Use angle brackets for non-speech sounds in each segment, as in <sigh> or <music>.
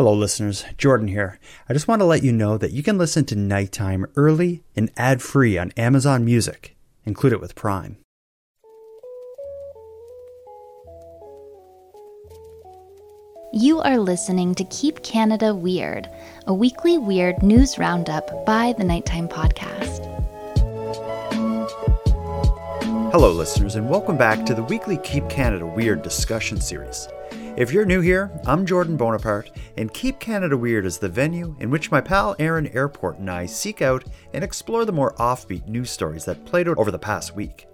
Hello, listeners. Jordan here. I just want to let you know that you can listen to Nighttime early and ad free on Amazon Music. Include it with Prime. You are listening to Keep Canada Weird, a weekly weird news roundup by the Nighttime Podcast. Hello, listeners, and welcome back to the weekly Keep Canada Weird discussion series. If you're new here, I'm Jordan Bonaparte, and Keep Canada Weird is the venue in which my pal Aaron Airport and I seek out and explore the more offbeat news stories that played out over the past week.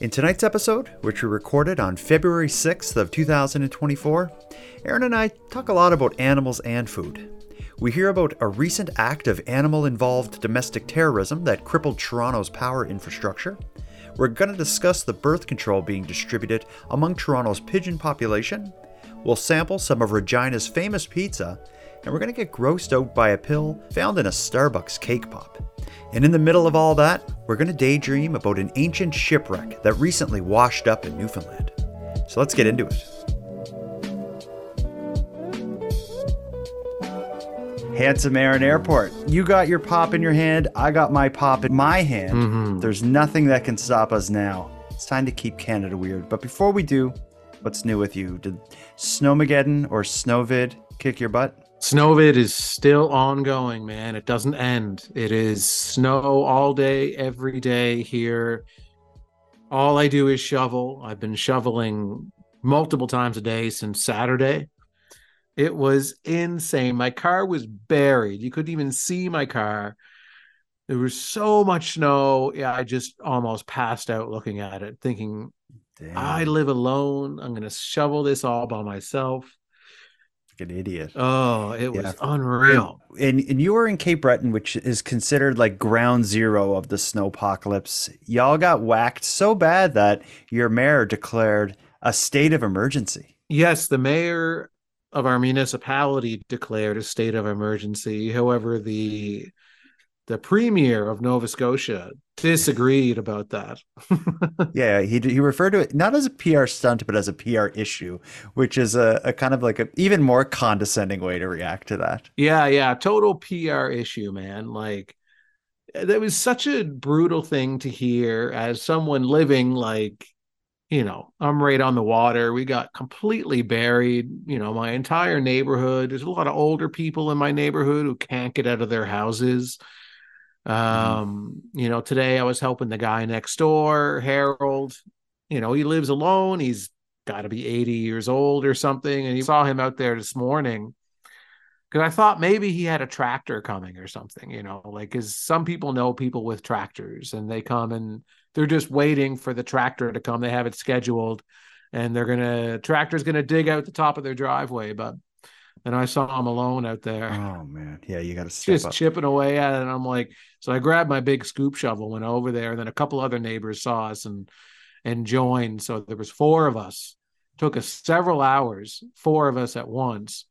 In tonight's episode, which we recorded on February 6th of 2024, Aaron and I talk a lot about animals and food. We hear about a recent act of animal-involved domestic terrorism that crippled Toronto's power infrastructure. We're going to discuss the birth control being distributed among Toronto's pigeon population. We'll sample some of Regina's famous pizza, and we're going to get grossed out by a pill found in a Starbucks cake pop. And in the middle of all that, we're going to daydream about an ancient shipwreck that recently washed up in Newfoundland. So let's get into it. Handsome Aaron Airport. You got your pop in your hand, I got my pop in my hand. Mhm. There's nothing that can stop us now. It's time to keep Canada weird. But before we do, what's new with you? Did Snowmageddon or Snowvid kick your butt? Snowvid is still ongoing, man. It doesn't end. It is snow all day, every day here. All I do is shovel. I've been shoveling multiple times a day since Saturday. It was insane. My car was buried. You couldn't even see my car. There was so much snow. Yeah, I just almost passed out looking at it, thinking, Damn, I live alone. I'm going to shovel this all by myself. like an idiot. Oh, it was unreal. and, and you were in Cape Breton, which is considered like ground zero of the snow apocalypse. Y'all got whacked so bad that your mayor declared a state of emergency. Yes, the mayor of our municipality declared a state of emergency. However, the the premier of Nova Scotia disagreed about that. <laughs> Yeah, he he referred to it not as a PR stunt, but as a PR issue, which is a, a kind of like a even more condescending way to react to that. yeah, yeah, total PR issue, man. Like that was such a brutal thing to hear as someone living like you know, I'm right on the water. We got completely buried. You know, my entire neighborhood. There's a lot of older people in my neighborhood who can't get out of their houses. Um, you know, today I was helping the guy next door, Harold. You know, he lives alone. He's got to be 80 years old or something. And he saw him out there this morning because I thought maybe he had a tractor coming or something, you know, like because some people know people with tractors and they come and they're just waiting for the tractor to come. They have it scheduled and they're gonna tractor's gonna dig out the top of their driveway. But and I saw him alone out there <laughs> Oh man, yeah, you got to just up. chipping away at it. And I'm like, so I grabbed my big scoop shovel, went over there, and then a couple other neighbors saw us and and joined. So there was four of us. Took us several hours, four of us at once,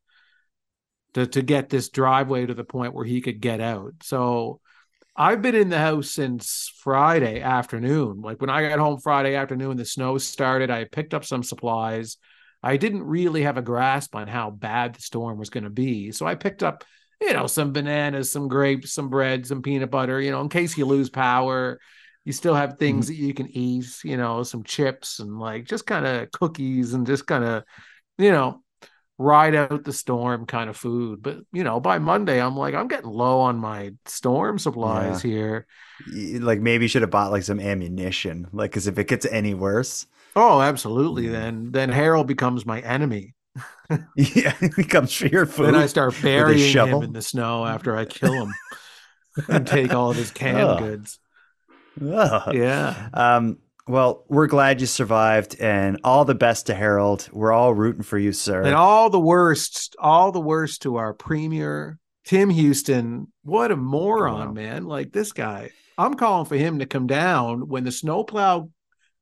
to to get this driveway to the point where he could get out. So I've been in the house since Friday afternoon. Like when I got home Friday afternoon, the snow started. I picked up some supplies. I didn't really have a grasp on how bad the storm was going to be. So I picked up, you know, some bananas, some grapes, some bread, some peanut butter, you know, in case you lose power. You still have things mm-hmm. that you can eat, you know, some chips and like just kind of cookies and just kind of, you know, ride out the storm kind of food. But, you know, by Monday, I'm like, I'm getting low on my storm supplies here. Like maybe you should have bought like some ammunition, like because if it gets any worse, Oh, absolutely. Then then Harold becomes my enemy. <laughs> yeah, it comes for your <laughs> food. Then I start burying him in the snow after I kill him <laughs> and take all of his canned Ugh. goods. Ugh. Yeah. Um, well, we're glad you survived, and all the best to Harold. We're all rooting for you, sir. And all the worst, all the worst to our premier, Tim Houston. What a moron, Wow. man. Like this guy. I'm calling for him to come down when the snowplow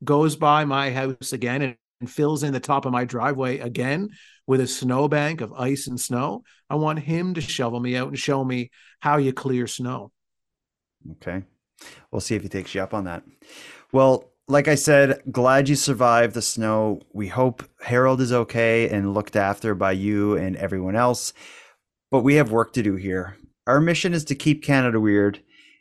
goes by my house again and, and fills in the top of my driveway again with a snowbank of ice and snow. I want him to shovel me out and show me how you clear snow. Okay. We'll see if he takes you up on that. Well, like I said, glad you survived the snow. We hope Harold is okay and looked after by you and everyone else. but we have work to do here. Our mission is to keep Canada weird,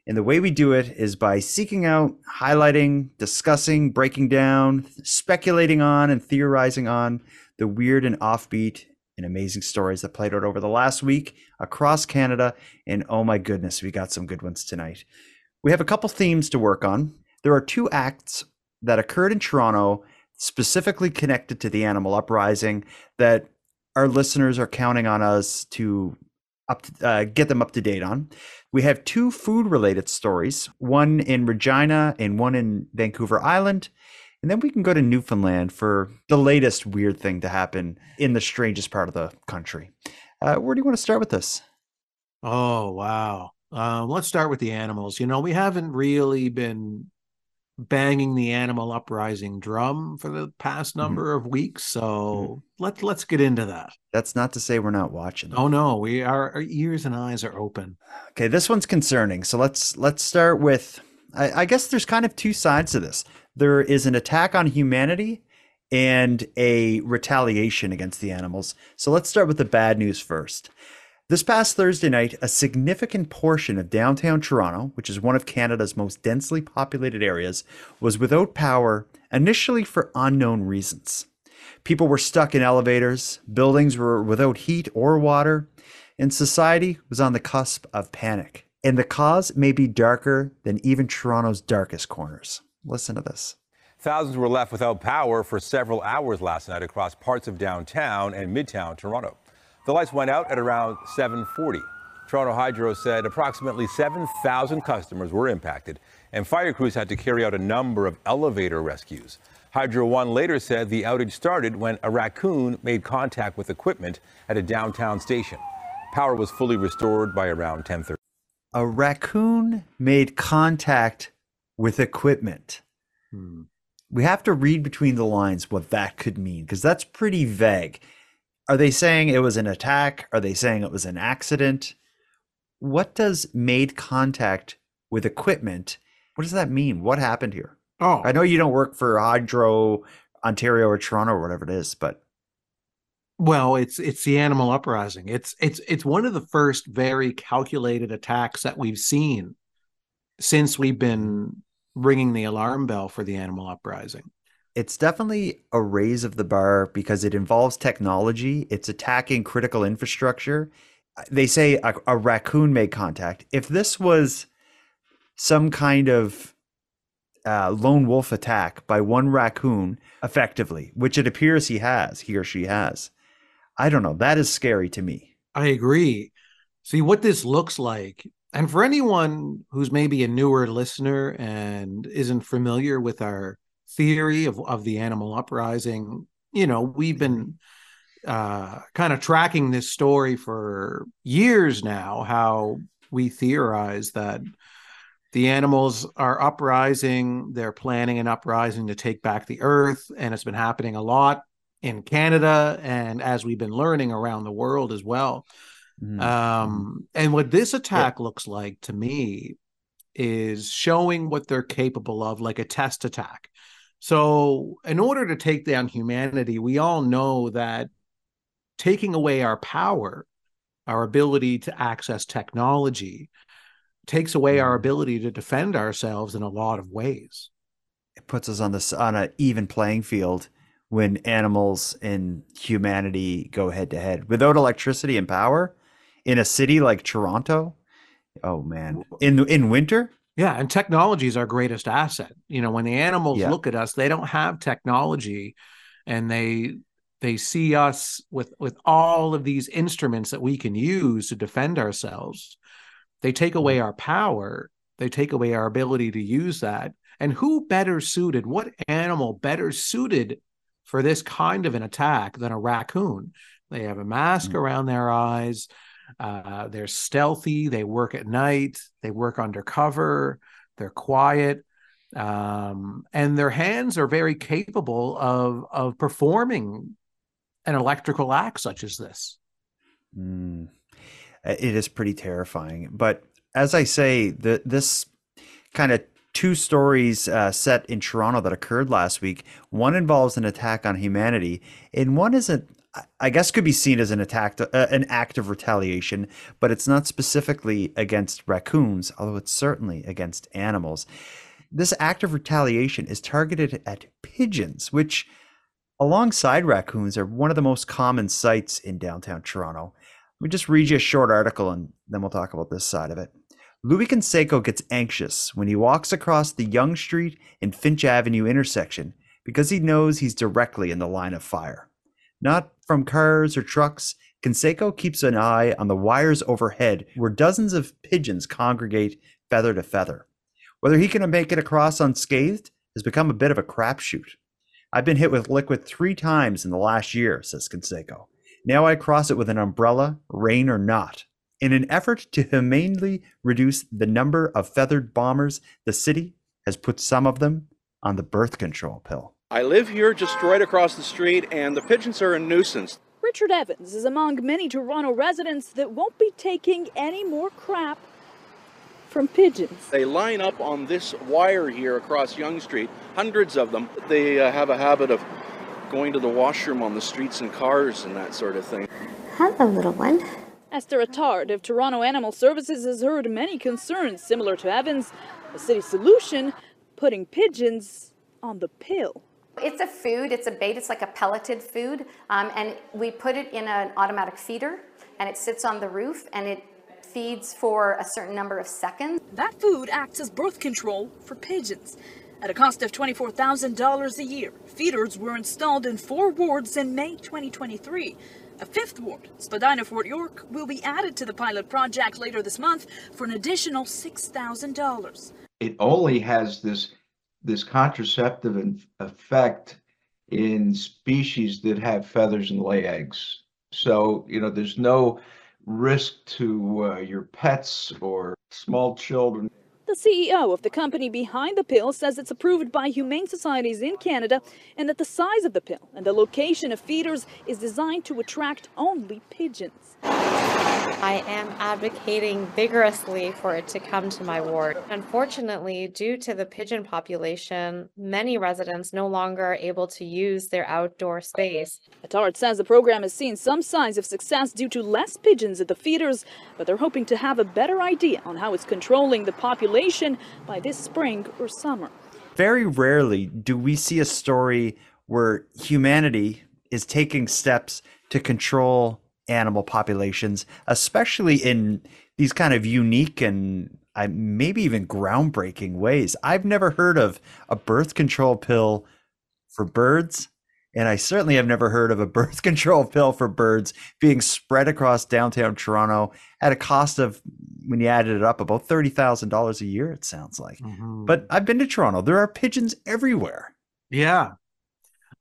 and the way we do it is by seeking out, highlighting, discussing, breaking down, speculating on, and theorizing on the weird and offbeat and amazing stories that played out over the last week across Canada. And oh my goodness, we got some good ones tonight. We have a couple themes to work on. There are two acts that occurred in Toronto specifically connected to the animal uprising that our listeners are counting on us to up to, uh, get them up to date on. We have two food related stories, one in Regina and one in Vancouver Island. And then we can go to Newfoundland for the latest weird thing to happen in the strangest part of the country. Uh, where do you want to start with this? Oh, wow. Um, let's start with the animals. You know, we haven't really been banging the animal uprising drum for the past mm-hmm. number mm-hmm. of weeks. So mm-hmm. let's let's get into that. That's not to say we're not watching. Them. Oh no, we are our ears and eyes are open. Okay, this one's concerning. So let's let's start with I, I guess there's kind of two sides to this. There is an attack on humanity and a retaliation against the animals. So let's start with the bad news first. This past Thursday night, a significant portion of downtown Toronto, which is one of Canada's most densely populated areas, was without power, initially for unknown reasons. People were stuck in elevators, buildings were without heat or water, and society was on the cusp of panic. And the cause may be darker than even Toronto's darkest corners. Listen to this. Thousands were left without power for several hours last night across parts of downtown and midtown Toronto. The lights went out at around 740. Toronto Hydro said approximately 7,000 customers were impacted, and fire crews had to carry out a number of elevator rescues. Hydro One later said the outage started when a raccoon made contact with equipment at a downtown station. Power was fully restored by around 10:30. A raccoon made contact with equipment. Hmm. We have to read between the lines what that could mean because that's pretty vague. Are they saying it was an attack? Are they saying it was an accident? What does made contact with equipment? What does that mean? What happened here? Oh, I know you don't work for Hydro Ontario or Toronto or whatever it is, but well, it's it's the animal uprising. It's it's it's one of the first very calculated attacks that we've seen since we've been ringing the alarm bell for the animal uprising it's definitely a raise of the bar because it involves technology. It's attacking critical infrastructure. They say a, a raccoon made contact. If this was some kind of uh, lone wolf attack by one raccoon, effectively, which it appears he has, he or she has, I don't know. That is scary to me. I agree. See what this looks like. And for anyone who's maybe a newer listener and isn't familiar with our theory of, of the animal uprising. You know, we've been uh, kind of tracking this story for years now, how we theorize that the animals are uprising, they're planning an uprising to take back the earth, and it's been happening a lot in Canada and as we've been learning around the world as well. Mm-hmm. Um, and what this attack yeah. looks like to me is showing what they're capable of, like a test attack. So, in order to take down humanity, we all know that taking away our power, our ability to access technology, takes away our mm-hmm. ability to defend ourselves in a lot of ways. It puts us on this on an even playing field when animals and humanity go head to head. Without electricity and power in a city like Toronto, oh man, in in winter, yeah, and technology is our greatest asset. You know, when the animals yeah. look at us, they don't have technology and they they see us with with all of these instruments that we can use to defend ourselves. They take away mm-hmm. our power, they take away our ability to use that. And who better suited, what animal better suited for this kind of an attack than a raccoon? They have a mask mm-hmm. around their eyes uh, they're stealthy. They work at night. They work undercover. They're quiet, um, and their hands are very capable of of performing an electrical act such as this. Mm. It is pretty terrifying. But as I say, the, this kind of two stories uh, set in Toronto that occurred last week. One involves an attack on humanity, and one is a I guess could be seen as an attack, uh, an act of retaliation, but it's not specifically against raccoons, although it's certainly against animals. This act of retaliation is targeted at pigeons, which, alongside raccoons, are one of the most common sights in downtown Toronto. Let me just read you a short article and then we'll talk about this side of it. Louis Canseco gets anxious when he walks across the Yonge Street and Finch Avenue intersection because he knows he's directly in the line of fire. Not from cars or trucks, Canseco keeps an eye on the wires overhead where dozens of pigeons congregate feather to feather. Whether he can make it across unscathed has become a bit of a crapshoot. I've been hit with liquid three times in the last year, says Canseco. Now I cross it with an umbrella, rain or not. In an effort to humanely reduce the number of feathered bombers, the city has put some of them on the birth control pill. I live here just right across the street, and the pigeons are a nuisance. Richard Evans is among many Toronto residents that won't be taking any more crap from pigeons. They line up on this wire here across Yonge Street, hundreds of them. They uh, have a habit of going to the washroom on the streets and cars and that sort of thing. Hello, little one. Esther Attard of Toronto Animal Services has heard many concerns similar to Evans. The city's solution, putting pigeons on the pill. It's a food, it's a bait, it's like a pelleted food, um, and we put it in an automatic feeder, and it sits on the roof, and it feeds for a certain number of seconds. That food acts as birth control for pigeons. At a cost of $24,000 a year, feeders were installed in four wards in May 2023. A fifth ward, Spadina Fort York, will be added to the pilot project later this month for an additional $6,000. It only has this this contraceptive effect in species that have feathers and lay eggs. So, you know, there's no risk to uh, your pets or small children. The CEO of the company behind the pill says it's approved by humane societies in Canada and that the size of the pill and the location of feeders is designed to attract only pigeons. I am advocating vigorously for it to come to my ward. Unfortunately, due to the pigeon population, many residents no longer are able to use their outdoor space. Attard says the program has seen some signs of success due to less pigeons at the feeders, but they're hoping to have a better idea on how it's controlling the population by this spring or summer. Very rarely do we see a story where humanity is taking steps to control animal populations, especially in these kind of unique and maybe even groundbreaking ways. I've never heard of a birth control pill for birds. And I certainly have never heard of a <laughs> birth control pill for birds being spread across downtown Toronto at a cost of, when you added it up, about $30,000 a year, it sounds like. Mm-hmm. But I've been to Toronto. There are pigeons everywhere. Yeah.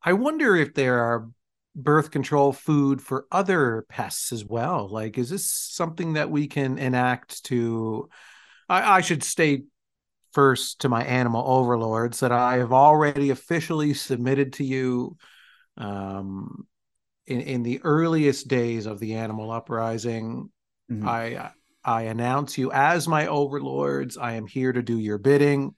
I wonder if there are birth control food for other pests as well? Like, is this something that we can enact to? I, I should state first to my animal overlords that I have already officially submitted to you um, in, in the earliest days of the animal uprising. Mm-hmm. I I announce you as my overlords. I am here to do your bidding.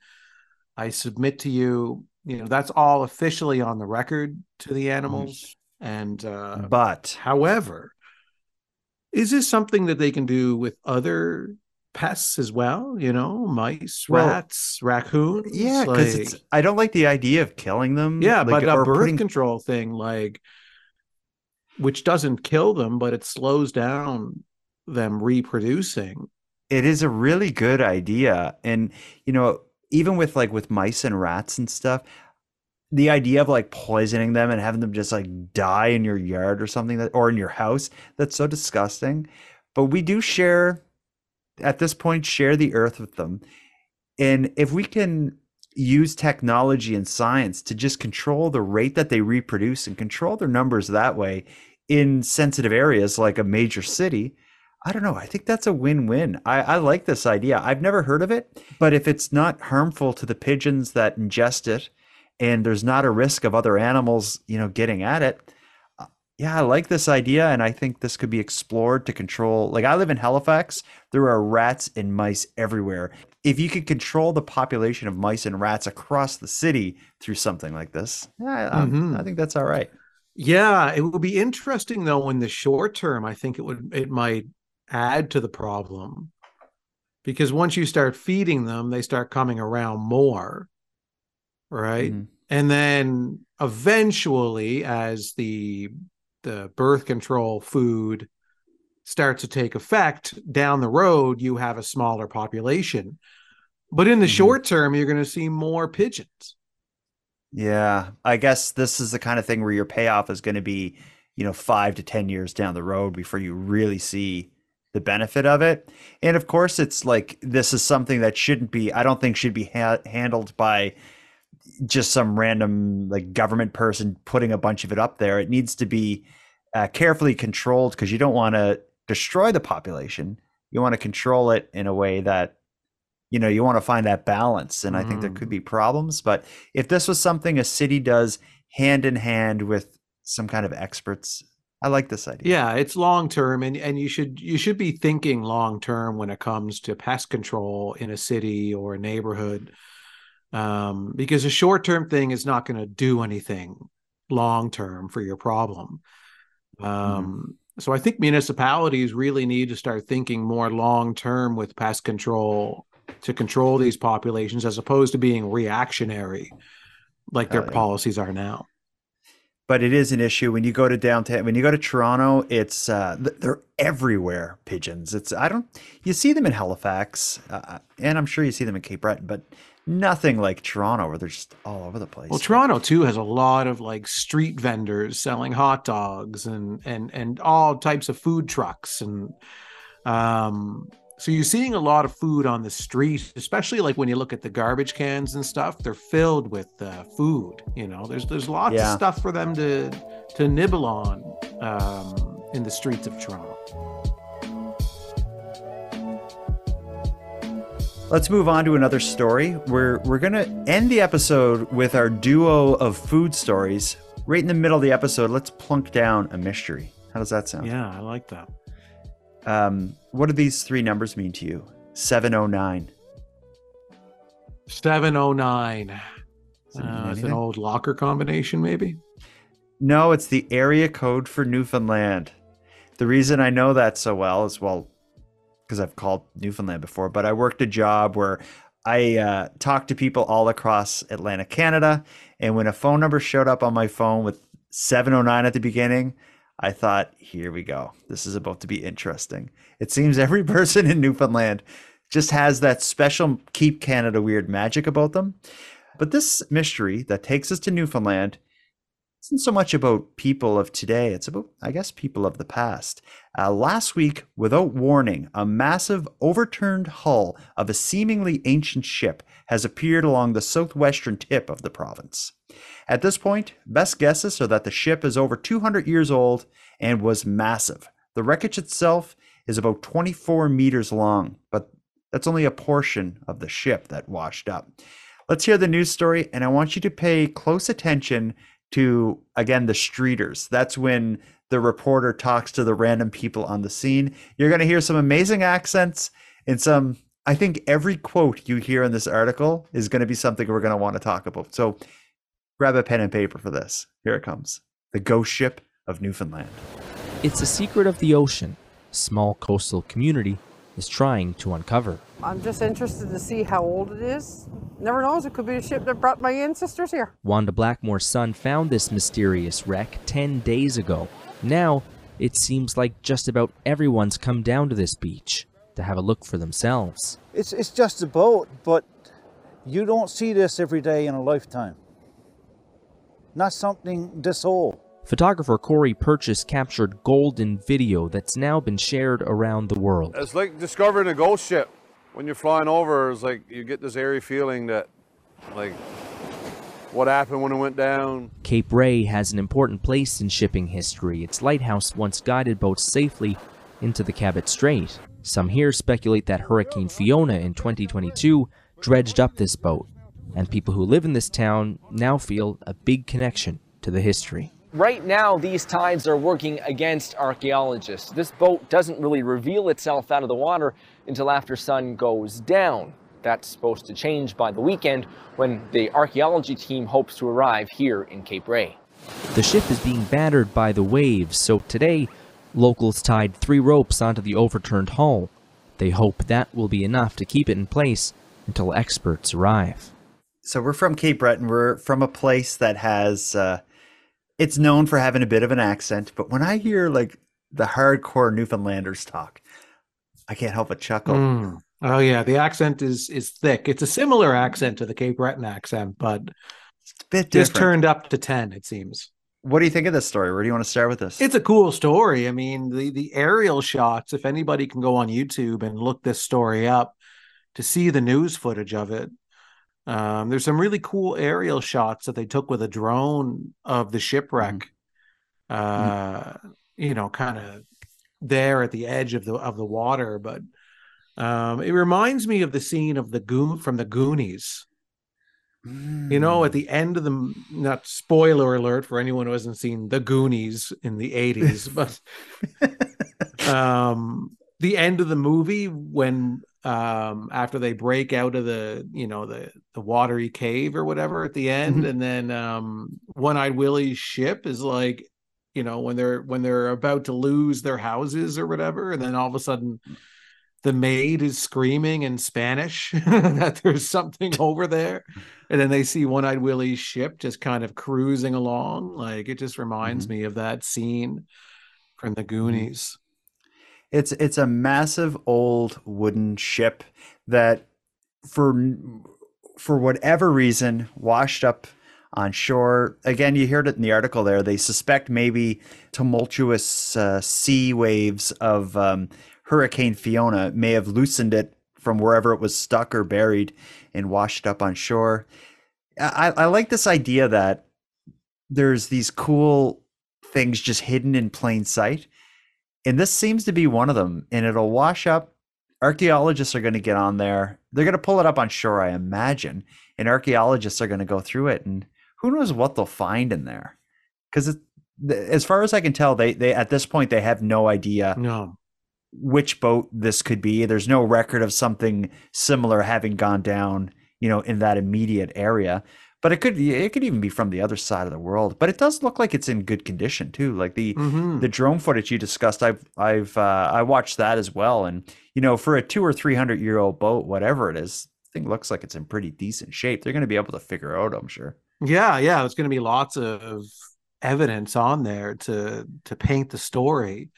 I submit to you. You know that's all officially on the record to the animals. And uh, but however, is this something that they can do with other pests as well? You know, mice, well, rats, raccoons. Yeah, because like, I don't like the idea of killing them. Yeah, like, but a birth putting... control thing, like which doesn't kill them, but it slows down them reproducing. It is a really good idea, and you know, even with like with mice and rats and stuff, the idea of like poisoning them and having them just like die in your yard or something that or in your house that's so disgusting. But we do share at this point share the earth with them. And if we can use technology and science to just control the rate that they reproduce and control their numbers that way in sensitive areas like a major city I don't know. I think that's a win-win. I, I like this idea. I've never heard of it, but if it's not harmful to the pigeons that ingest it, and there's not a risk of other animals, you know, getting at it. Uh, yeah, I like this idea, and I think this could be explored to control. Like I live in Halifax, there are rats and mice everywhere. If you could control the population of mice and rats across the city through something like this, yeah, mm-hmm. I think that's all right. Yeah, it would be interesting though in the short term. I think it would it might add to the problem because once you start feeding them, they start coming around more, right? Mm-hmm. And then eventually, as the the birth control food starts to take effect down the road, you have a smaller population. But in the mm-hmm. short term, you're going to see more pigeons. Yeah, I guess this is the kind of thing where your payoff is going to be, you know, five to 10 years down the road before you really see the benefit of it. And of course, it's like this is something that shouldn't be, I don't think should be ha- handled by just some random like government person putting a bunch of it up there. It needs to be uh, carefully controlled because you don't want to destroy the population. You want to control it in a way that you know you want to find that balance and mm. i think there could mm. be problems but if this was something a city does hand in hand with some kind of experts i like this idea yeah it's long term and and you should you should be thinking long term when it comes to pest control in a city or a neighborhood um, because a short term thing is not going to do anything long term for your problem mm-hmm. um, mm. So I think municipalities really need to start thinking more long term with pest control to control these populations as opposed to being reactionary like their uh, policies are now but it is an issue. When you go to downtown when you go to toronto it's uh, they're everywhere pigeons. It's i don't you see them in halifax uh, and i'm sure you see them in cape breton but nothing like toronto where they're just all over the place. Well toronto too has a lot of like street vendors selling hot dogs and and and all types of food trucks and um so you're seeing a lot of food on the street, especially like when you look at the garbage cans and stuff. They're filled with uh, food. You know, there's there's lots yeah. of stuff for them to to nibble on um, in the streets of Toronto. Let's move on to another story. We're we're gonna end the episode with our duo of food stories. Right in the middle of the episode, let's plunk down a mystery. How does that sound? Yeah, I like that. Um, what do these three numbers mean to you? 709. 709. Uh, it's an old locker combination, maybe? No, it's the area code for Newfoundland. The reason I know that so well is well, because I've called Newfoundland before, but I worked a job where I uh, talked to people all across Atlantic Canada. And when a phone number showed up on my phone with 709 at the beginning, I thought, here we go. This is about to be interesting. It seems every <laughs> person in Newfoundland just has that special keep Canada weird magic about them. But this mystery that takes us to Newfoundland isn't so much about people of today, it's about, I guess, people of the past. Uh, last week, without warning, a massive overturned hull of a seemingly ancient ship has appeared along the southwestern tip of the province. At this point, best guesses are that the ship is over 200 years old and was massive. The wreckage itself is about 24 meters long, but that's only a portion of the ship that washed up. Let's hear the news story, and I want you to pay close attention to, again, the streeters. That's when the reporter talks to the random people on the scene. You're going to hear some amazing accents and some, I think every quote you hear in this article is going to be something we're going to want to talk about. So grab a pen and paper for this. Here it comes The Ghost Ship of Newfoundland. It's a secret of the ocean, small coastal community is trying to uncover. I'm just interested to see how old it is. Never knows, it could be a ship that brought my ancestors here. Wanda Blackmore's son found this mysterious wreck 10 days ago. Now, it seems like just about everyone's come down to this beach to have a look for themselves. It's, it's just a boat, but you don't see this every day in a lifetime. Not something this old. Photographer Corey Purchase captured golden video that's now been shared around the world. It's like discovering a ghost ship. When you're flying over, it's like you get this airy feeling that, like, what happened when it went down. Cape Ray has an important place in shipping history. Its lighthouse once guided boats safely into the Cabot Strait. Some here speculate that Hurricane Fiona in 2022 dredged up this boat, and people who live in this town now feel a big connection to the history. Right now, these tides are working against archaeologists. This boat doesn't really reveal itself out of the water until after sun goes down. That's supposed to change by the weekend when the archaeology team hopes to arrive here in Cape Ray. The ship is being battered by the waves, so today, locals tied three ropes onto the overturned hull. They hope that will be enough to keep it in place until experts arrive. So we're from Cape Breton. We're from a place that has, uh, it's known for having a bit of an accent. But when I hear like the hardcore Newfoundlanders talk, I can't help but chuckle. Mm. Oh yeah, the accent is is thick. It's a similar accent to the Cape Breton accent, but it's a bit just turned up to ten. It seems. What do you think of this story? Where do you want to start with this? It's a cool story. I mean, the the aerial shots. If anybody can go on YouTube and look this story up to see the news footage of it, um, there's some really cool aerial shots that they took with a drone of the shipwreck. Mm-hmm. Uh, you know, kind of there at the edge of the of the water, but um, it reminds me of the scene of the goon from the Goonies. You know, at the end of the not spoiler alert for anyone who hasn't seen the Goonies in the 80s, but <laughs> um the end of the movie when um after they break out of the you know the the watery cave or whatever at the end Mhm. and then um one-eyed willie's ship is like you know when they're when they're about to lose their houses or whatever and then all of a sudden the maid is screaming in spanish <laughs> that there's something over there and then they see one-eyed willie's ship just kind of cruising along like it just reminds me of that scene from the goonies It's it's a massive old wooden ship that for for whatever reason washed up on shore. Again, you heard it in the article there. They suspect maybe tumultuous uh, sea waves of um, Hurricane Fiona may have loosened it from wherever it was stuck or buried and washed up on shore. I, I like this idea that there's these cool things just hidden in plain sight. And this seems to be one of them. And it'll wash up. Archaeologists are going to get on there. They're going to pull it up on shore, I imagine. And archaeologists are going to go through it. And who knows what they'll find in there? Because as far as I can tell, they, they at this point, they have no idea no which boat this could be. There's no record of something similar having gone down, you know, in that immediate area. But it could it could even be from the other side of the world. But it does look like it's in good condition too. Like the Mhm. the drone footage you discussed, I've I've uh, I watched that as well. And you know, for a two or three hundred year old boat, whatever it is, thing looks like it's in pretty decent shape. They're going to be able to figure out, I'm sure. Yeah, yeah, there's going to be lots of evidence on there to to paint the story.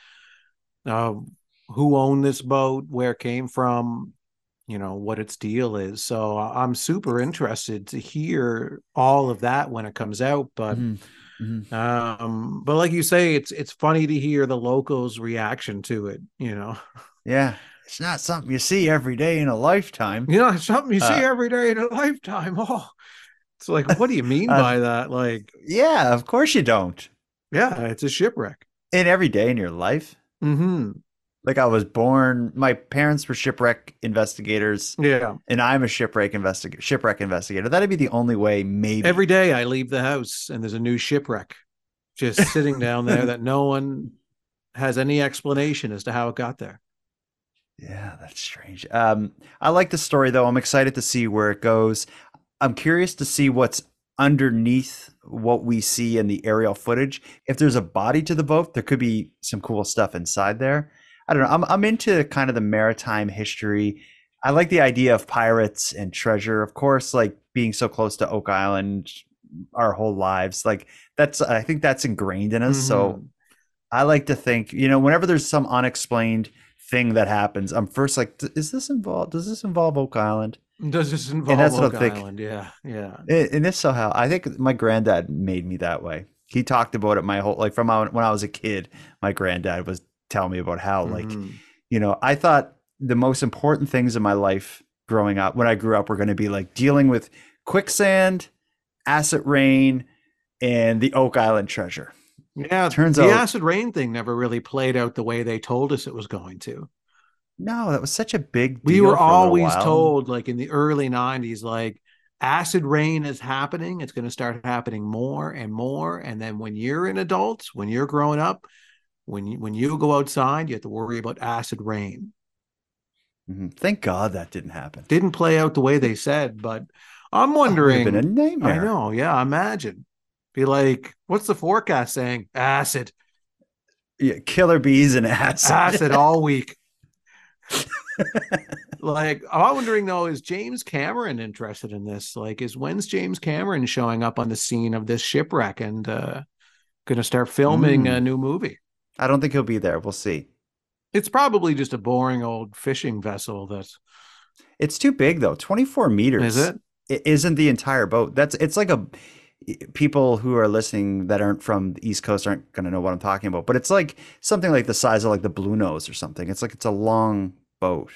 Uh, who owned this boat, where it came from, you know, what its deal is. So I'm super interested to hear all of that when it comes out. But Mhm. um, but like you say, it's it's funny to hear the locals' reaction to it. You know, Yeah, it's not something you see every day in a lifetime. you know, it's something you see Uh, every day in a lifetime. <laughs> Oh, it's like, what do you mean Uh, by that? Like, Yeah, of course you don't. yeah, it's a shipwreck. In every day in your life. hmm Like I was born, my parents were shipwreck investigators, Yeah. and I'm a shipwreck investigator. Shipwreck investigator. That'd be the only way, maybe. Every day I leave the house and there's a new shipwreck just <laughs> sitting down there that no one has any explanation as to how it got there. Yeah, that's strange. Um, I like the story though. I'm excited to see where it goes. I'm curious to see what's underneath what we see in the aerial footage. If there's a body to the boat, there could be some cool stuff inside there. I don't know. I'm I'm into kind of the maritime history. I like the idea of pirates and treasure. Of course, like being so close to Oak Island our whole lives. Like that's I think that's ingrained in us. So Mhm. I like to think, you know, whenever there's some unexplained thing that happens, I'm first like, is this involved? Does this involve Oak Island? Does this involve that's what Oak I'm thinking. Island? Yeah, yeah. And and if so, how? I think my granddad made me that way. He talked about it my whole like from when I was a kid. My granddad was telling me about how like Mhm. you know I thought the most important things in my life growing up when I grew up were going to be like dealing with quicksand, acid rain, and the Oak Island treasure. Yeah, it Turns out the acid rain thing never really played out the way they told us it was going to. No, that was such a big. We were for a little always told, like in the early 90s, like acid rain is happening. It's going to start happening more and more. And then when you're an adult, when you're growing up, when you, when you go outside, you have to worry about acid rain. Mhm. Thank God that didn't happen. Didn't play out the way they said, but I'm wondering. been a nightmare. I know. Yeah. Imagine. Be like, what's the forecast saying? Acid. Yeah, killer bees and acid. Acid <laughs> all week. like, I'm wondering though, is James Cameron interested in this? Like, is when's James Cameron showing up on the scene of this shipwreck and uh gonna start filming Mm. a new movie? I don't think he'll be there. We'll see. It's probably just a boring old fishing vessel that's It's too big though. 24 meters. Is it? It isn't the entire boat. That's it's like a people who are listening that aren't from the East Coast aren't going to know what I'm talking about. But it's like something like the size of like the Bluenose or something. It's like it's a long boat.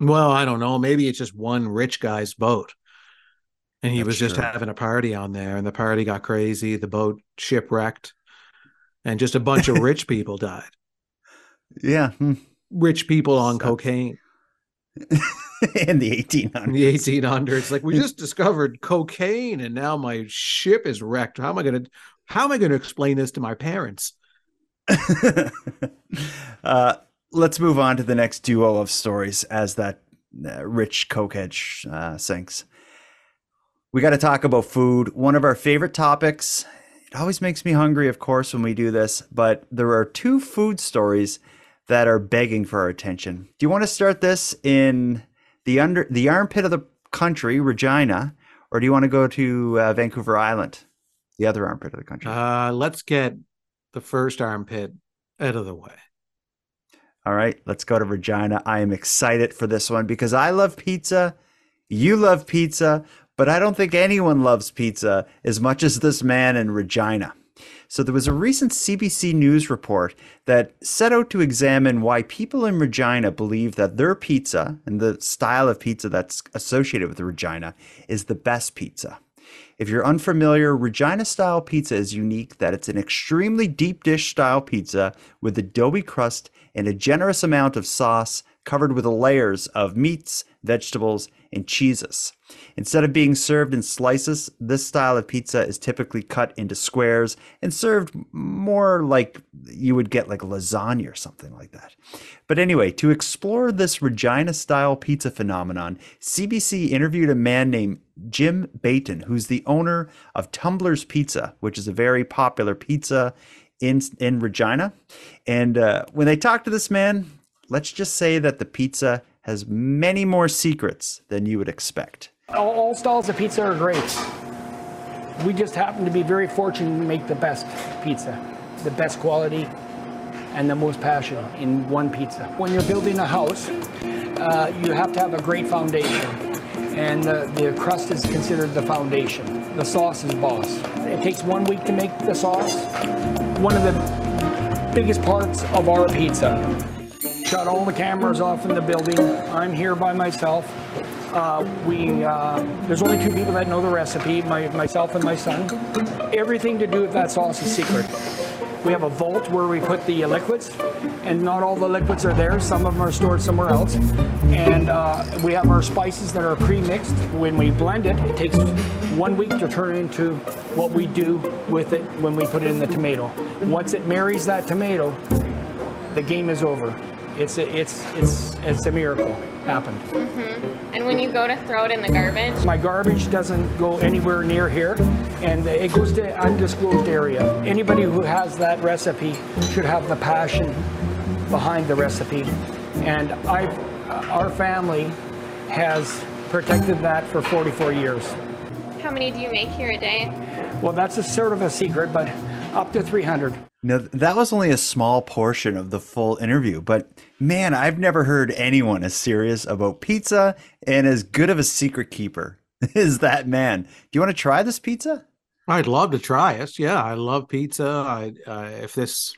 Well, I don't know. Maybe it's just one rich guy's boat. And he That's was just true. having a party on there, and the party got crazy. The boat shipwrecked, and just a bunch of <laughs> rich people died. Yeah. hmm. Rich people on cocaine. <laughs> In the 1800s. In the 1800s. Like, we just discovered cocaine, and now my ship is wrecked. How am I going to. How am I going to explain this to my parents? <laughs> uh, let's move on to the next duo of stories as that uh, rich cokehead uh, sinks. We got to talk about food. One of our favorite topics. It always makes me hungry, of course, when we do this, but there are two food stories that are begging for our attention. Do you want to start this in the under the armpit of the country, Regina, or do you want to go to uh, Vancouver Island, the other armpit of the country? Uh, let's get the first armpit out of the way. All right, let's go to Regina. I am excited for this one because I love pizza. You love pizza, but I don't think anyone loves pizza as much as this man in Regina. So, there was a recent CBC News report that set out to examine why people in Regina believe that their pizza and the style of pizza that's associated with Regina is the best pizza. If you're unfamiliar, Regina style pizza is unique that it's an extremely deep dish style pizza with a doughy crust and a generous amount of sauce covered with layers of meats, vegetables, and cheeses. Instead of being served in slices, this style of pizza is typically cut into squares and served more like you would get like lasagna or something like that. But anyway, to explore this Regina style pizza phenomenon, CBC interviewed a man named Jim Bayton, who's the owner of Tumblr's Pizza, which is a very popular pizza in in Regina. And uh, when they talked to this man, let's just say that the pizza has many more secrets than you would expect. All, all styles of pizza are great. We just happen to be very fortunate to make the best pizza, the best quality, and the most passion in one pizza. When you're building a house, uh, you have to have a great foundation, and the, the crust is considered the foundation. The sauce is boss. It takes one week to make the sauce. One of the biggest parts of our pizza. Shut all the cameras off in the building. I'm here by myself. Uh, we uh, there's only two people that know the recipe, my, myself and my son. Everything to do with that sauce is secret. We have a vault where we put the liquids, and not all the liquids are there. Some of them are stored somewhere else. And uh, we have our spices that are pre-mixed. When we blend it, it takes one week to turn into what we do with it when we put it in the tomato. Once it marries that tomato, the game is over. It's a, it's it's it's a miracle happened. Mm-hmm. And when you go to throw it in the garbage, My garbage doesn't go anywhere near here, and it goes to undisclosed area. Anybody who has that recipe should have the passion behind the recipe, and I, our family has protected that for 44 years. how many do you make here a day? Well, that's a sort of a secret, but up to 300. Now, that was only a small portion of the full interview, but man, I've never heard anyone as serious about pizza and as good of a secret keeper <laughs> as that man. Do you want to try this pizza? I'd love to try it. Yeah, I love pizza. I uh, if this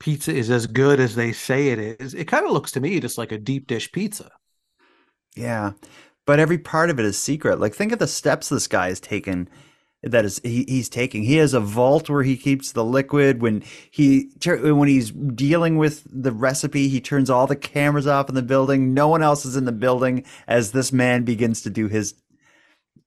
pizza is as good as they say it is, it kind of looks to me just like a deep dish pizza. Yeah, but every part of it is secret. Like, think of the steps this guy has taken. That is, he, he's taking. He has a vault where he keeps the liquid. When he when he's dealing with the recipe, he turns all the cameras off in the building. No one else is in the building as this man begins to do his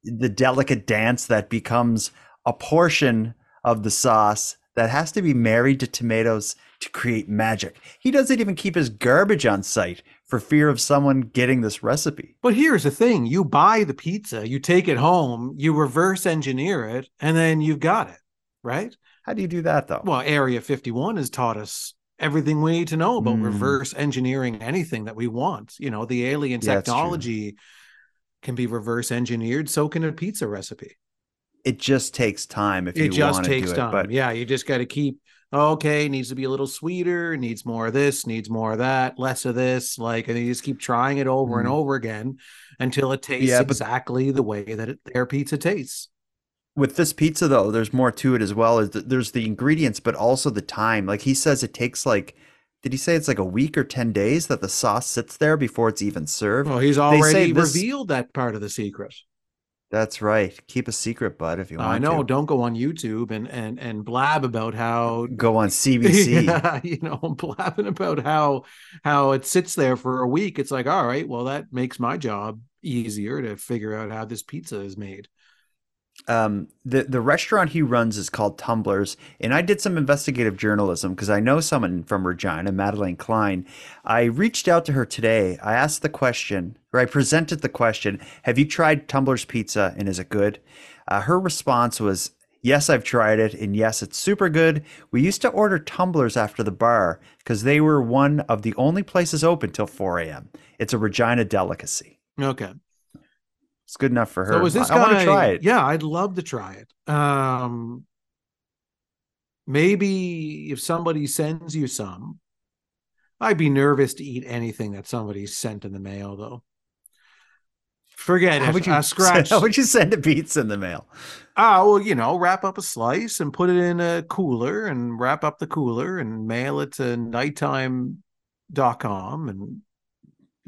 the delicate dance that becomes a portion of the sauce that has to be married to tomatoes to create magic. He doesn't even keep his garbage on site for fear of someone getting this recipe. But here's the thing: you buy the pizza, you take it home, you reverse engineer it, and then you've got it. right? How do you do that though? Well, Area 51 has taught us everything we need to know about Mm. reverse engineering anything that we want. You know, the alien Yeah, technology can be reverse engineered, so can a pizza recipe. It just takes time if it you just want to do it. time. But yeah, you just got to keep okay, needs to be a little sweeter, needs more of this, needs more of that, less of this, like and you just keep trying it over and Mhm. over again until it tastes Yeah, exactly the way that it, their pizza tastes. with this pizza though, there's more to it as well. Is there's the ingredients, but also the time. Like he says, it takes like. Did he say it's like a week or ten days that the sauce sits there before it's even served? Well, he's already say this- revealed that part of the secret. That's right. Keep a secret, bud, if you want to. I know. to. Don't go on YouTube and and and blab about how Go on CBC. <laughs> Yeah, you know, <laughs> blabbing about how how it sits there for a week. It's like, all right, well, that makes my job easier to figure out how this pizza is made. Um, the the restaurant he runs is called Tumblers, and I did some investigative journalism because I know someone from Regina, Madeleine Klein. I reached out to her today. I asked the question, or I presented the question: Have you tried Tumblers Pizza, and is it good? Uh, her response was, Yes, I've tried it, and yes, it's super good. We used to order tumblers after the bar because they were one of the only places open till 4 a.m. It's a Regina delicacy. Okay. It's good enough for her. So is this I, guy? want to try it. Yeah, I'd love to try it. Um, maybe if somebody sends you some, I'd be nervous to eat anything that somebody sent in the mail, though. Forget How it. would you uh, <laughs> scratch. How would you send a pizza in the mail? Oh, well, you know, wrap up a slice and put it in a cooler and wrap up the cooler and mail it to nighttime.com and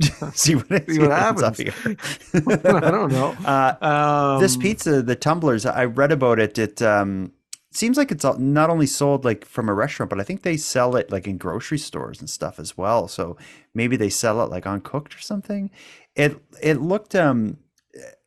<laughs> see what, see what happens up here. <laughs> I don't know. <laughs> Uh, this Um, pizza, the tumblers, I read about it. It um, seems like it's not only sold like from a restaurant, but I think they sell it like in grocery stores and stuff as well. So maybe they sell it like uncooked or something. It it looked um,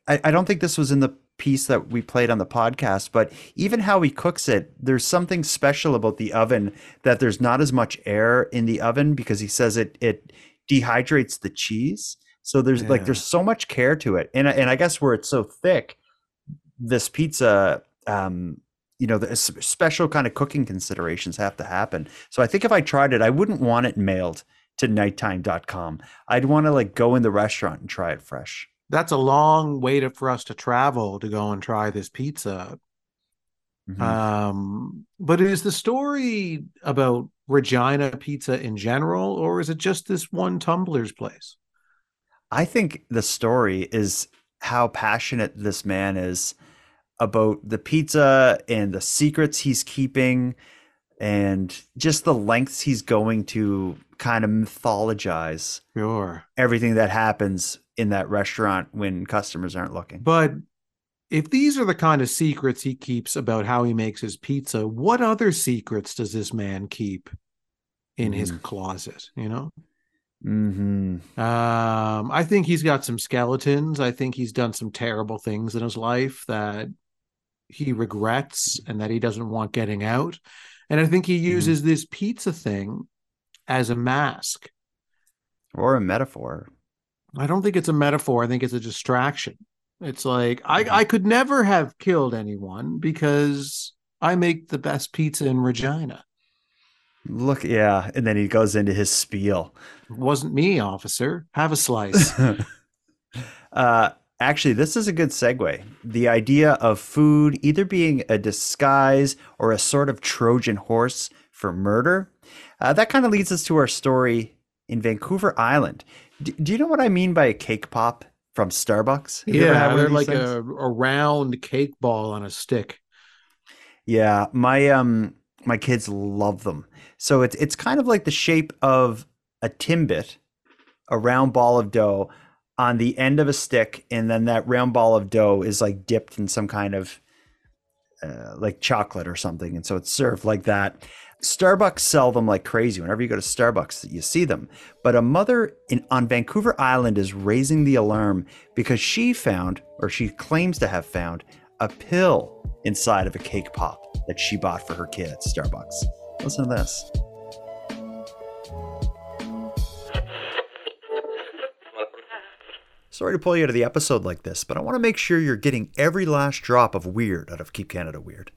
I, I don't think this was in the piece that we played on the podcast, but even how he cooks it, there's something special about the oven that there's not as much air in the oven because he says it it dehydrates the cheese. So there's like there's so much care to it, and I- and I guess where it's so thick, this pizza, um, you know, the special kind of cooking considerations have to happen. So I think if I tried it, I wouldn't want it mailed to nighttime.com. I'd want to like go in the restaurant and try it fresh. that's a long way to, for us to travel to go and try this pizza. Mhm. Um, but is the story about Regina Pizza in general, or is it just this one Tumblers place? I think the story is how passionate this man is about the pizza and the secrets he's keeping and just the lengths he's going to kind of mythologize Sure. everything that happens in that restaurant when customers aren't looking. But if these are the kind of secrets he keeps about how he makes his pizza, what other secrets does this man keep in his closet? You know? Mm-hmm. Um, I think he's got some skeletons. I think he's done some terrible things in his life that he regrets and that he doesn't want getting out. And I think he uses this pizza thing as a mask. Or a metaphor. I don't think it's a metaphor. I think it's a distraction. It's like I, I could never have killed anyone because I make the best pizza in Regina. Look, yeah. And then he goes into his spiel. It wasn't me, officer. Have a slice. <laughs> Uh, actually, this is a good segue. The idea of food either being a disguise or a sort of Trojan horse for murder. Uh, that kind of leads us to our story in Vancouver Island. D- do you know what I mean by a cake pop from Starbucks? Have you ever had yeah, they're like things? a, a round cake ball on a stick. Yeah, my um my kids love them. So it's it's kind of like the shape of a timbit, a round ball of dough on the end of a stick, and then that round ball of dough is like dipped in some kind of uh, like chocolate or something, and so it's served like that. Starbucks sell them like crazy. Whenever you go to Starbucks, you see them. But a mother in on Vancouver Island is raising the alarm because she found, or she claims to have found, a pill inside of a cake pop that she bought for her kid at Starbucks. Listen to this. Sorry to pull you out of the episode like this, but I want to make sure you're getting every last drop of weird out of Keep Canada Weird.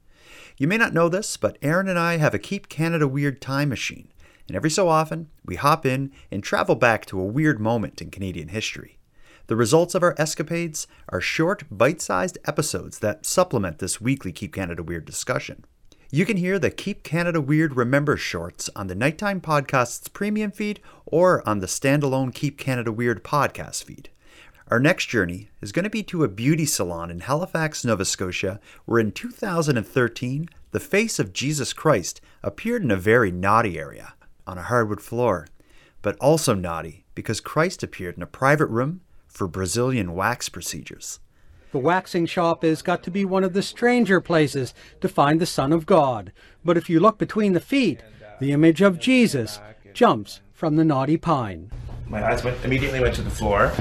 You may not know this, but Aaron and I have a Keep Canada Weird time machine, and every so often we hop in and travel back to a weird moment in Canadian history. The results of our escapades are short, bite sized episodes that supplement this weekly Keep Canada Weird discussion. You can hear the Keep Canada Weird Remember shorts on the Nighttime Podcast's premium feed or on the standalone Keep Canada Weird podcast feed. Our next journey is going to be to a beauty salon in Halifax, Nova Scotia, where in 2013, the face of Jesus Christ appeared in a very naughty area on a hardwood floor, but also naughty because Christ appeared in a private room for Brazilian wax procedures. The waxing shop has got to be one of the stranger places to find the Son of God. But if you look between the feet, the image of Jesus jumps from the naughty pine. My eyes went immediately went to the floor.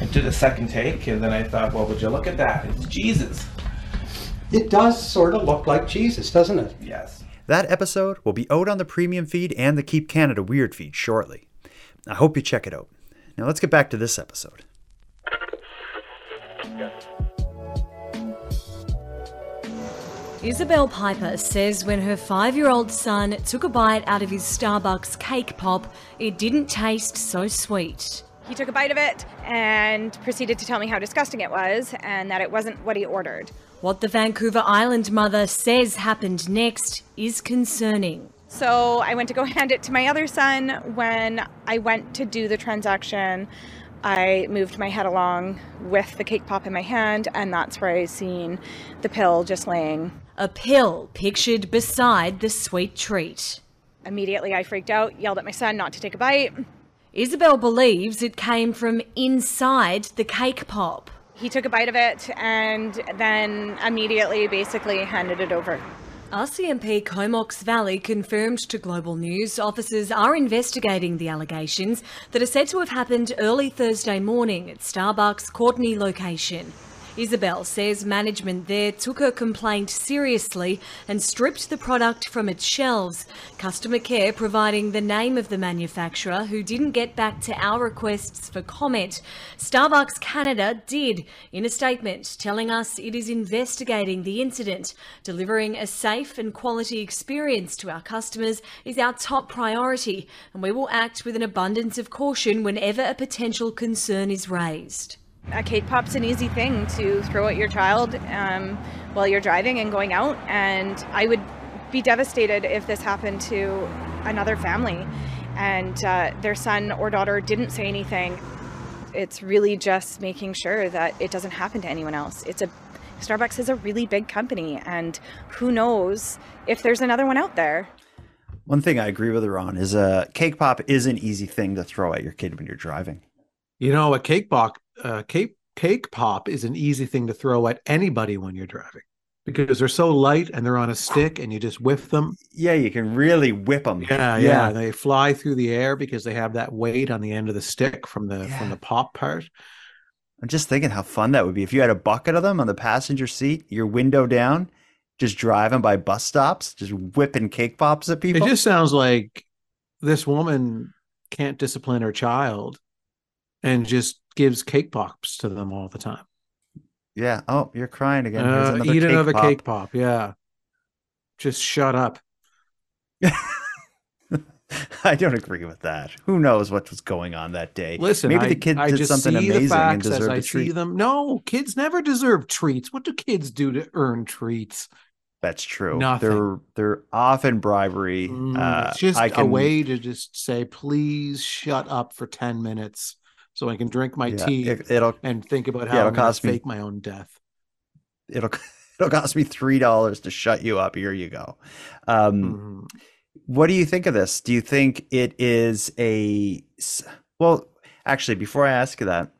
I did a second take, and then I thought, well, would you look at that? It's Jesus. It does sort of look like Jesus, doesn't it? Yes. That episode will be out on the premium feed and the Keep Canada Weird feed shortly. I hope you check it out. Now let's get back to this episode. Isabel Piper says when her five year old son took a bite out of his Starbucks cake pop, it didn't taste so sweet. He took a bite of it and proceeded to tell me how disgusting it was and that it wasn't what he ordered. What the Vancouver Island mother says happened next is concerning. So I went to go <laughs> hand it to my other son. When I went to do the transaction, I moved my head along with the cake pop in my hand, and that's where I seen the pill just laying. A pill pictured beside the sweet treat. Immediately, I freaked out, yelled at my son not to take a bite. Isabel believes it came from inside the cake pop. He took a bite of it and then immediately basically handed it over. RCMP Comox Valley confirmed to Global News officers are investigating the allegations that are said to have happened early Thursday morning at Starbucks Courtenay location. Isabel says management there took her complaint seriously and stripped the product from its shelves. Customer care providing the name of the manufacturer who didn't get back to our requests for comment. Starbucks Canada did in a statement telling us it is investigating the incident. Delivering a safe and quality experience to our customers is our top priority and we will act with an abundance of caution whenever a potential concern is raised a cake pop's an easy thing to throw at your child um, while you're driving and going out. And I would be devastated if this happened to another family and uh, their son or daughter didn't say anything. It's really just making sure that it doesn't happen to anyone else. It's a Starbucks is a really big company, and who knows if there's another one out there. One thing I agree with her on is a cake pop is an easy thing to throw at your kid when you're driving. You know, a cake pop, uh, cake cake pop is an easy thing to throw at anybody when you're driving because they're so light and they're on a stick and you just whip them. Yeah, you can really whip them. Yeah, yeah, yeah. They fly through the air because they have that weight on the end of the stick from the yeah. from the pop part. I'm just thinking how fun that would be if you had a bucket of them on the passenger seat, your window down, just driving by bus stops, just whipping cake pops at people. It just sounds like this woman can't discipline her child and just gives cake pops to them all the time. Yeah. Oh, you're crying again. Uh, another eat cake another pop. cake pop. Yeah. Just shut up. <laughs> I don't agree with that. Who knows what was going on that day? Listen, maybe I, the kids I did something amazing and deserved I a treat. See them. No, kids never deserve treats. What do kids do to earn treats? That's true. Nothing. They're they're often bribery. Mm, uh, it's just can, a way to just say, please shut up for ten minutes so I can drink my Yeah, tea it- it'll- and think about yeah, how it'll I'm cost me- fake my own death. It'll <laughs> it'll cost me three dollars to shut you up. Here you go. Um, Mm-hmm. What do you think of this? Do you think it is a well? Actually, before I ask you that,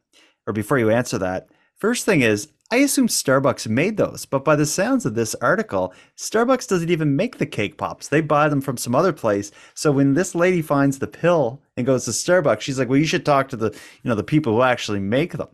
or before you answer that, first thing is I assume Starbucks made those, but by the sounds of this article, Starbucks doesn't even make the cake pops. They buy them from some other place. So when this lady finds the pill and goes to Starbucks, she's like, "Well, you should talk to the you know the people who actually make them."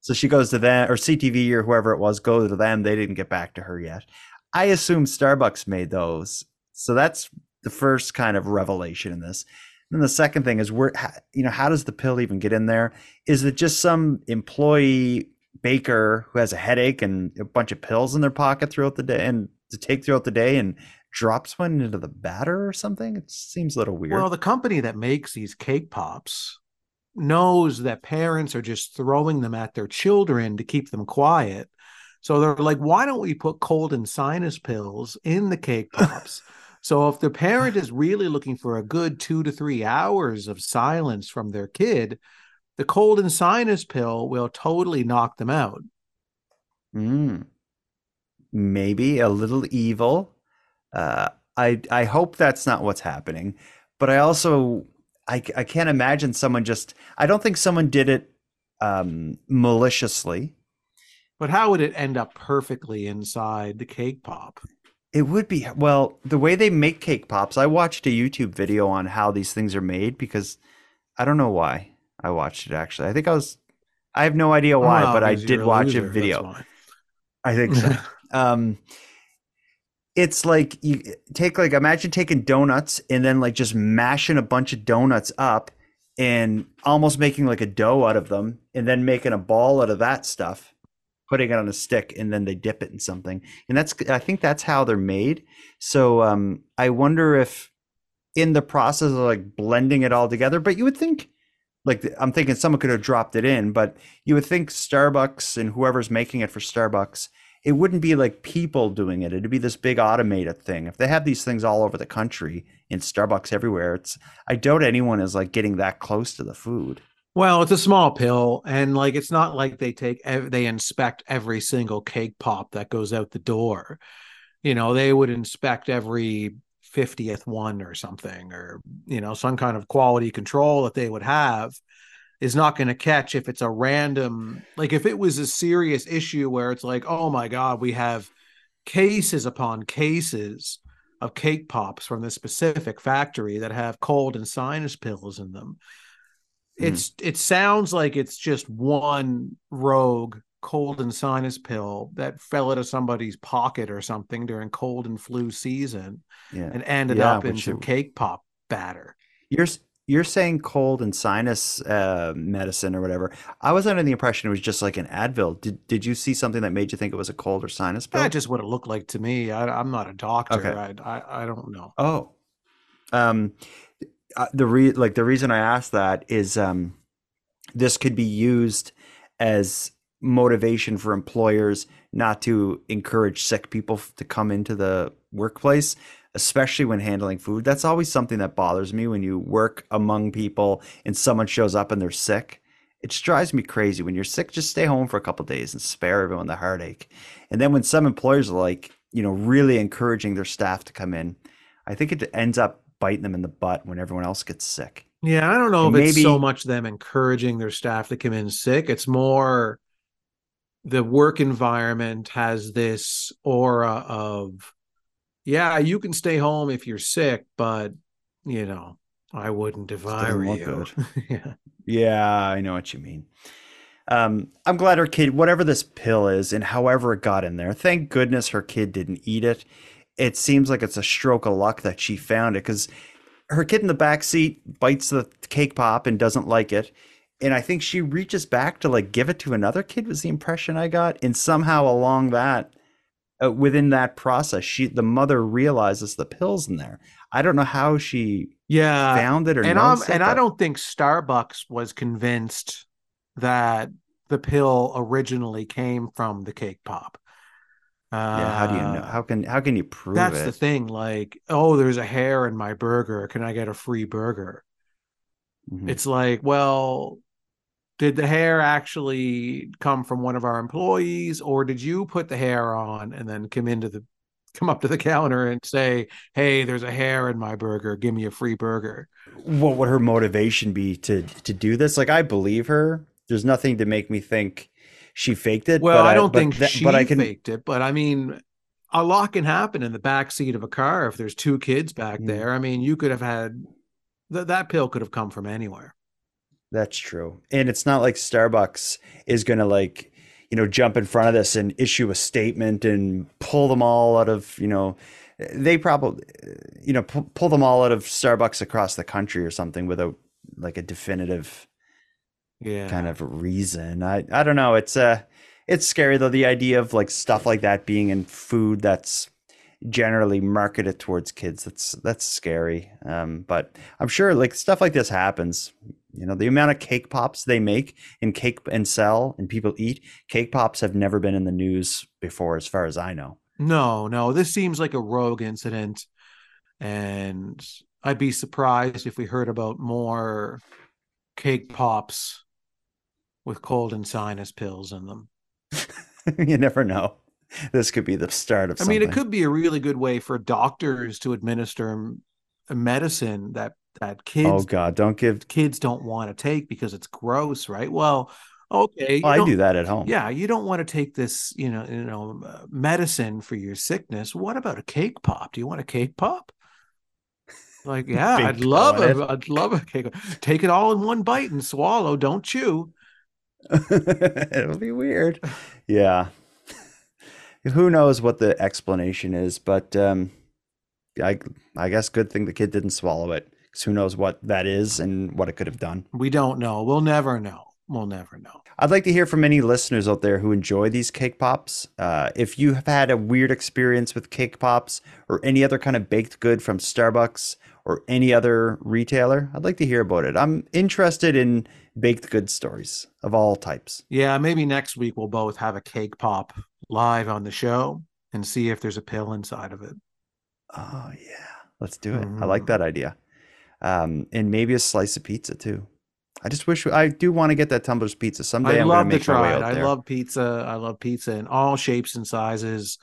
So she goes to them or CTV or whoever it was, go to them. They didn't get back to her yet. I assume Starbucks made those. So that's the first kind of revelation in this. And then the second thing is where you know how does the pill even get in there? Is it just some employee baker who has a headache and a bunch of pills in their pocket throughout the day and to take throughout the day and drops one into the batter or something. It seems a little weird. Well, the company that makes these cake pops knows that parents are just throwing them at their children to keep them quiet. So they're like, why don't we put cold and sinus pills in the cake <laughs> pops? so if the parent is really looking for a good two to three hours of silence from their kid, the cold and sinus pill will totally knock them out. Mm. Maybe a little evil. Uh, I I hope that's not what's happening, but I also I I can't imagine someone just. I don't think someone did it um, maliciously. But how would it end up perfectly inside the cake pop? It would be well the way they make cake pops. I watched a YouTube video on how these things are made because I don't know why I watched it. Actually, I think I was. I have no idea why, Oh, but I did a watch loser, a video. I think so. <laughs> um, it's like you take like imagine taking donuts and then like just mashing a bunch of donuts up and almost making like a dough out of them and then making a ball out of that stuff putting it on a stick and then they dip it in something and that's i think that's how they're made so um i wonder if in the process of like blending it all together but you would think like i'm thinking someone could have dropped it in but you would think starbucks and whoever's making it for starbucks it wouldn't be like people doing it. It'd be this big automated thing. If they have these things all over the country in starbucks everywhere it's i doubt anyone is like getting that close to the food. Well, it's a small pill, and like it's not like they take they inspect every single cake pop that goes out the door. You know, they would inspect every 50th one or something, or you know, some kind of quality control that they would have is not going to catch if it's a random like if it was a serious issue where it's like, oh my god, we have cases upon cases of cake pops from this specific factory that have cold and sinus pills in them. Hmm. It's it sounds like it's just one rogue cold and sinus pill that fell out of somebody's pocket or something during cold and flu season yeah and ended Yeah, up in some it- cake pop batter. You're you're saying cold and sinus uh, medicine or whatever. I was under the impression it was just like an Advil. Did did you see something that made you think it was a cold or sinus pill? That's just what it looked like to me. I, I'm not a doctor. Okay. I, I I don't know. Oh, um, uh, the re like the reason I asked that is um, this could be used as motivation for employers not to encourage sick people to come into the workplace, especially when handling food. That's always something that bothers me when you work among people and someone shows up and they're sick. It just drives me crazy. When you're sick, just stay home for a couple days and spare everyone the heartache. And then when some employers are like, you know, really encouraging their staff to come in, I think it ends up biting them in the butt when everyone else gets sick. Yeah, I don't know And if it's so much them encouraging their staff to come in sick. It's more the work environment has this aura of, yeah, you can stay home if you're sick, but you know, I wouldn't if I were you. <laughs> yeah. Yeah, I know what you mean. Um, I'm glad her kid, whatever this pill is, and however it got in there, thank goodness her kid didn't eat it. It seems like it's a stroke of luck that she found it because her kid in the back seat bites the cake pop and doesn't like it. And I think she reaches back to like give it to another kid was the impression I got. And somehow along that, uh, within that process, she the mother realizes the pills in there. I don't know how she Yeah. found it or and I'm, it, and I don't think Starbucks was convinced that the pill originally came from the cake pop. Yeah, how do you know? Uh, How can how can you prove That's it? the thing. Like, oh, there's a hair in my burger. Can I get a free burger? Mhm. It's like, well, did the hair actually come from one of our employees, or did you put the hair on and then come into the come up to the counter and say, "Hey, there's a hair in my burger. Give me a free burger." what would her motivation be to to do this? Like I believe her. There's nothing to make me think she faked it. Well, but I don't but think she but I can faked it, but I mean, a lot can happen in the back seat of a car if there's two kids back Mm. there. I mean, you could have had th- that pill could have come from anywhere. That's true. And it's not like Starbucks is going to like, you know, jump in front of this and issue a statement and pull them all out of, you know, they probably, you know, pull, pull them all out of Starbucks across the country or something without like a definitive Yeah. kind of reason. I I don't know. It's uh it's scary though the idea of like stuff like that being in food that's generally marketed towards kids. That's that's scary. Um, but I'm sure like stuff like this happens. You know, the amount of cake pops they make and cake and sell and people eat, cake pops have never been in the news before, as far as I know. No, no, this seems like a rogue incident, and I'd be surprised if we heard about more cake pops with cold and sinus pills in them. <laughs> you never know. This could be the start of I something. mean, it could be a really good way for doctors to administer medicine that that kids Oh God, don't give kids don't want to take because it's gross, right? Well, okay, Well, I don't- that at home. Yeah, you don't want to take this, you know, you know, uh, medicine for your sickness. What about a cake pop? Do you want a cake pop? Like, <laughs> yeah, I'd love it. I'd love a cake. Take it all in one bite and swallow. Don't chew. <laughs> It'll be weird. Yeah. <laughs> Who knows what the explanation is, but um, I I guess good thing the kid didn't swallow it. 'Cause who knows what that is and what it could have done. We don't know. We'll never know. We'll never know. I'd like to hear from any listeners out there who enjoy these cake pops. Uh, if you have had a weird experience with cake pops or any other kind of baked good from Starbucks or any other retailer, I'd like to hear about it. I'm interested in baked good stories of all types. Yeah, maybe next week we'll both have a cake pop live on the show and see if there's a pill inside of it. Oh yeah, let's do it. I like that idea. Um, and maybe a slice of pizza too. I just wish I do want to get that Tumblers pizza someday. I'd I'm love gonna make my way try it. I there. love pizza. I love pizza in all shapes and sizes.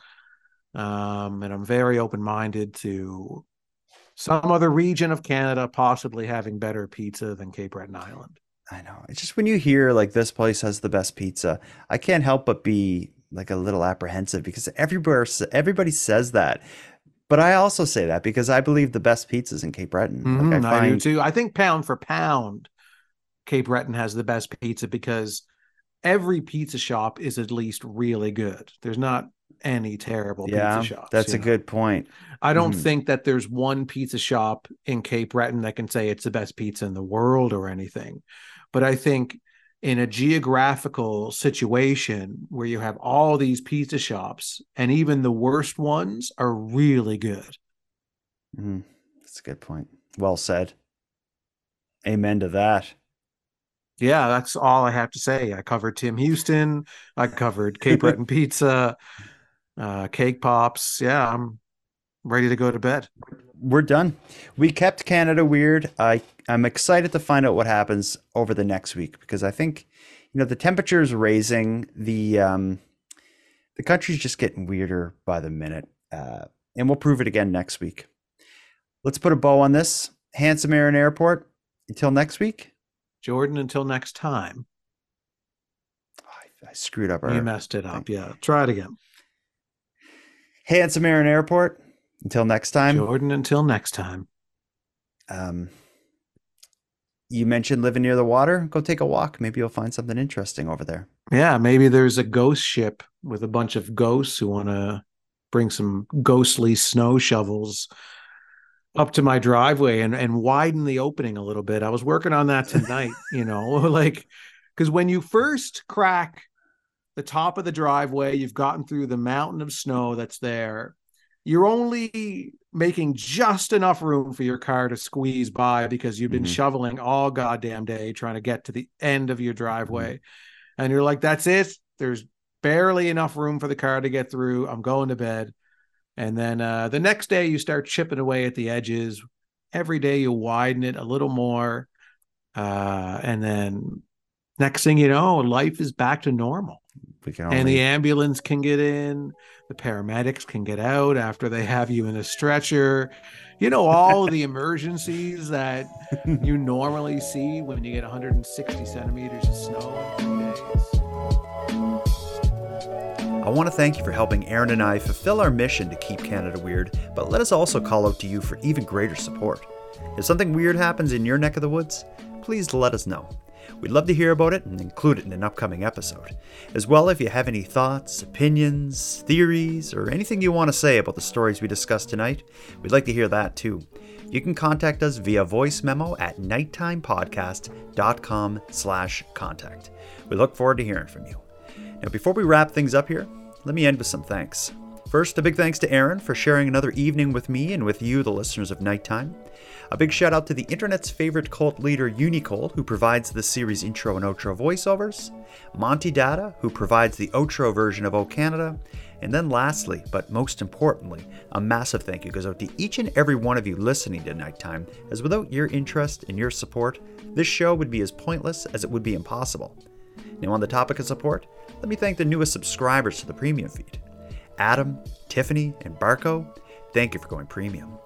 Um, and I'm very open minded to some other region of Canada possibly having better pizza than Cape Breton Island. I know. It's just when you hear like this place has the best pizza, I can't help but be like a little apprehensive because everywhere everybody says that. But I also say that because I believe the best pizzas in Cape Breton. Like Mhm, I I, do too. I think pound for pound, Cape Breton has the best pizza because every pizza shop is at least really good. There's not any terrible yeah, pizza shops. that's a know? good point. I don't Mhm. think that there's one pizza shop in Cape Breton that can say it's the best pizza in the world or anything. But I think in a geographical situation where you have all these pizza shops and even the worst ones are really good. Mhm. That's a good point. Well said. Amen to that. Yeah, that's all I have to say. I covered Tim Houston. I covered Cape Breton <laughs> Pizza, uh, Cake Pops. Yeah, I'm ready to go to bed. We're done. We kept Canada weird. I I'm excited to find out what happens over the next week because I think you know the temperature is raising. The um the country's just getting weirder by the minute. Uh, and we'll prove it again next week. Let's put a bow on this. Handsome Aaron Airport. Until next week. Jordan, until next time. I I screwed up. You messed it up. Yeah, try it again. Handsome Aaron Airport. Until next time. Jordan, until next time. Um, you mentioned living near the water. Go take a walk. Maybe you'll find something interesting over there. Yeah, maybe there's a ghost ship with a bunch of ghosts who want to bring some ghostly snow shovels up to my driveway and, and widen the opening a little bit. I was working on that tonight, <laughs> you know, <laughs> like because when you first crack the top of the driveway, you've gotten through the mountain of snow that's there. You're only making just enough room for your car to squeeze by because you've been Mhm. shoveling all goddamn day trying to get to the end of your driveway. And you're like, that's it. There's barely enough room for the car to get through. I'm going to bed. And then uh, the next day, you start chipping away at the edges. Every day, you widen it a little more. Uh, and then next thing you know, life is back to normal. We can And the ambulance can get in, the paramedics can get out after they have you in a stretcher. You know, all the <laughs> emergencies that you normally see when you get 160 centimeters of snow in three days. I want to thank you for helping Aaron and I fulfill our mission to keep Canada weird, but let us also call out to you for even greater support. If something weird happens in your neck of the woods, please let us know. We'd love to hear about it and include it in an upcoming episode. As well, if you have any thoughts, opinions, theories, or anything you want to say about the stories we discussed tonight, we'd like to hear that too. You can contact us via voice memo at nighttimepodcast.com slash contact. We look forward to hearing from you. Now, before we wrap things up here, let me end with some thanks. First, a big thanks to Aaron for sharing another evening with me and with you, the listeners of Nighttime. A big shout out to the internet's favorite cult leader, Unicole, who provides the series intro and outro voiceovers, Monty Data, who provides the outro version of O Canada, and then lastly, but most importantly, a massive thank you goes out to each and every one of you listening to Nighttime, as without your interest and your support, this show would be as pointless as it would be impossible. Now, on the topic of support, let me thank the newest subscribers to the premium feed Adam, Tiffany, and Barco. Thank you for going premium.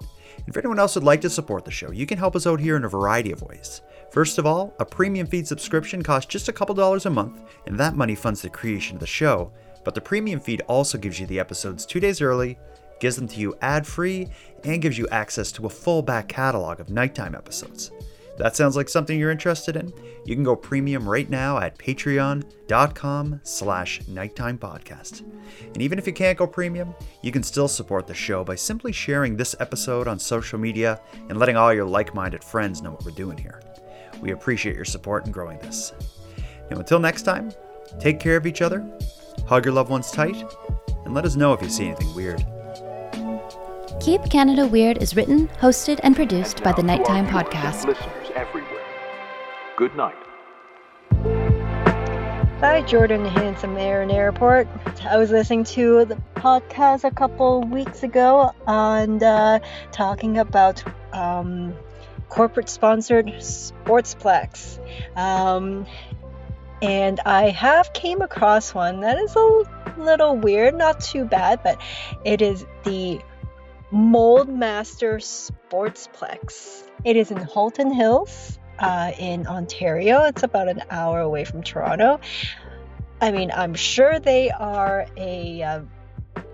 For anyone else who'd like to support the show, you can help us out here in a variety of ways. First of all, a premium feed subscription costs just a couple dollars a month, and that money funds the creation of the show. But the premium feed also gives you the episodes two days early, gives them to you ad free, and gives you access to a full back catalog of nighttime episodes. That sounds like something you're interested in? You can go premium right now at patreon.com slash nighttime podcast. And even if you can't go premium, you can still support the show by simply sharing this episode on social media and letting all your like-minded friends know what we're doing here. We appreciate your support in growing this. Now until next time, take care of each other, hug your loved ones tight, and let us know if you see anything weird. Keep Canada Weird is written, hosted, and produced by the Nighttime Podcast. Everywhere. Good night. Hi, Jordan Handsome Aaron Airport. I was listening to the podcast a couple weeks ago and uh, talking about um, corporate sponsored sportsplex. Um, and I have came across one that is a little weird, not too bad, but it is the Mold Master Sportsplex. It is in Halton Hills uh, in Ontario. It's about an hour away from Toronto. I mean, I'm sure they are a uh,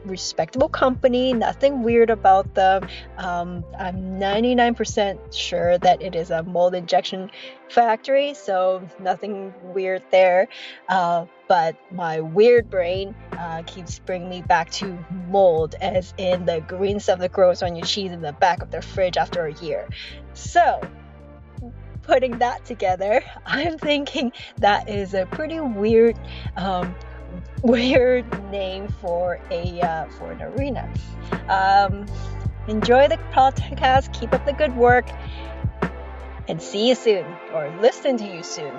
respectable company, nothing weird about them. Um, I'm 99% sure that it is a mold injection factory, so nothing weird there. Uh, but my weird brain uh, keeps bringing me back to mold, as in the green stuff that grows on your cheese in the back of the fridge after a year. So, putting that together, <laughs> I'm thinking that is a pretty weird, um, <laughs> weird name for a uh, for an arena. Um, enjoy the podcast. Keep up the good work, and see you soon, or listen to you soon.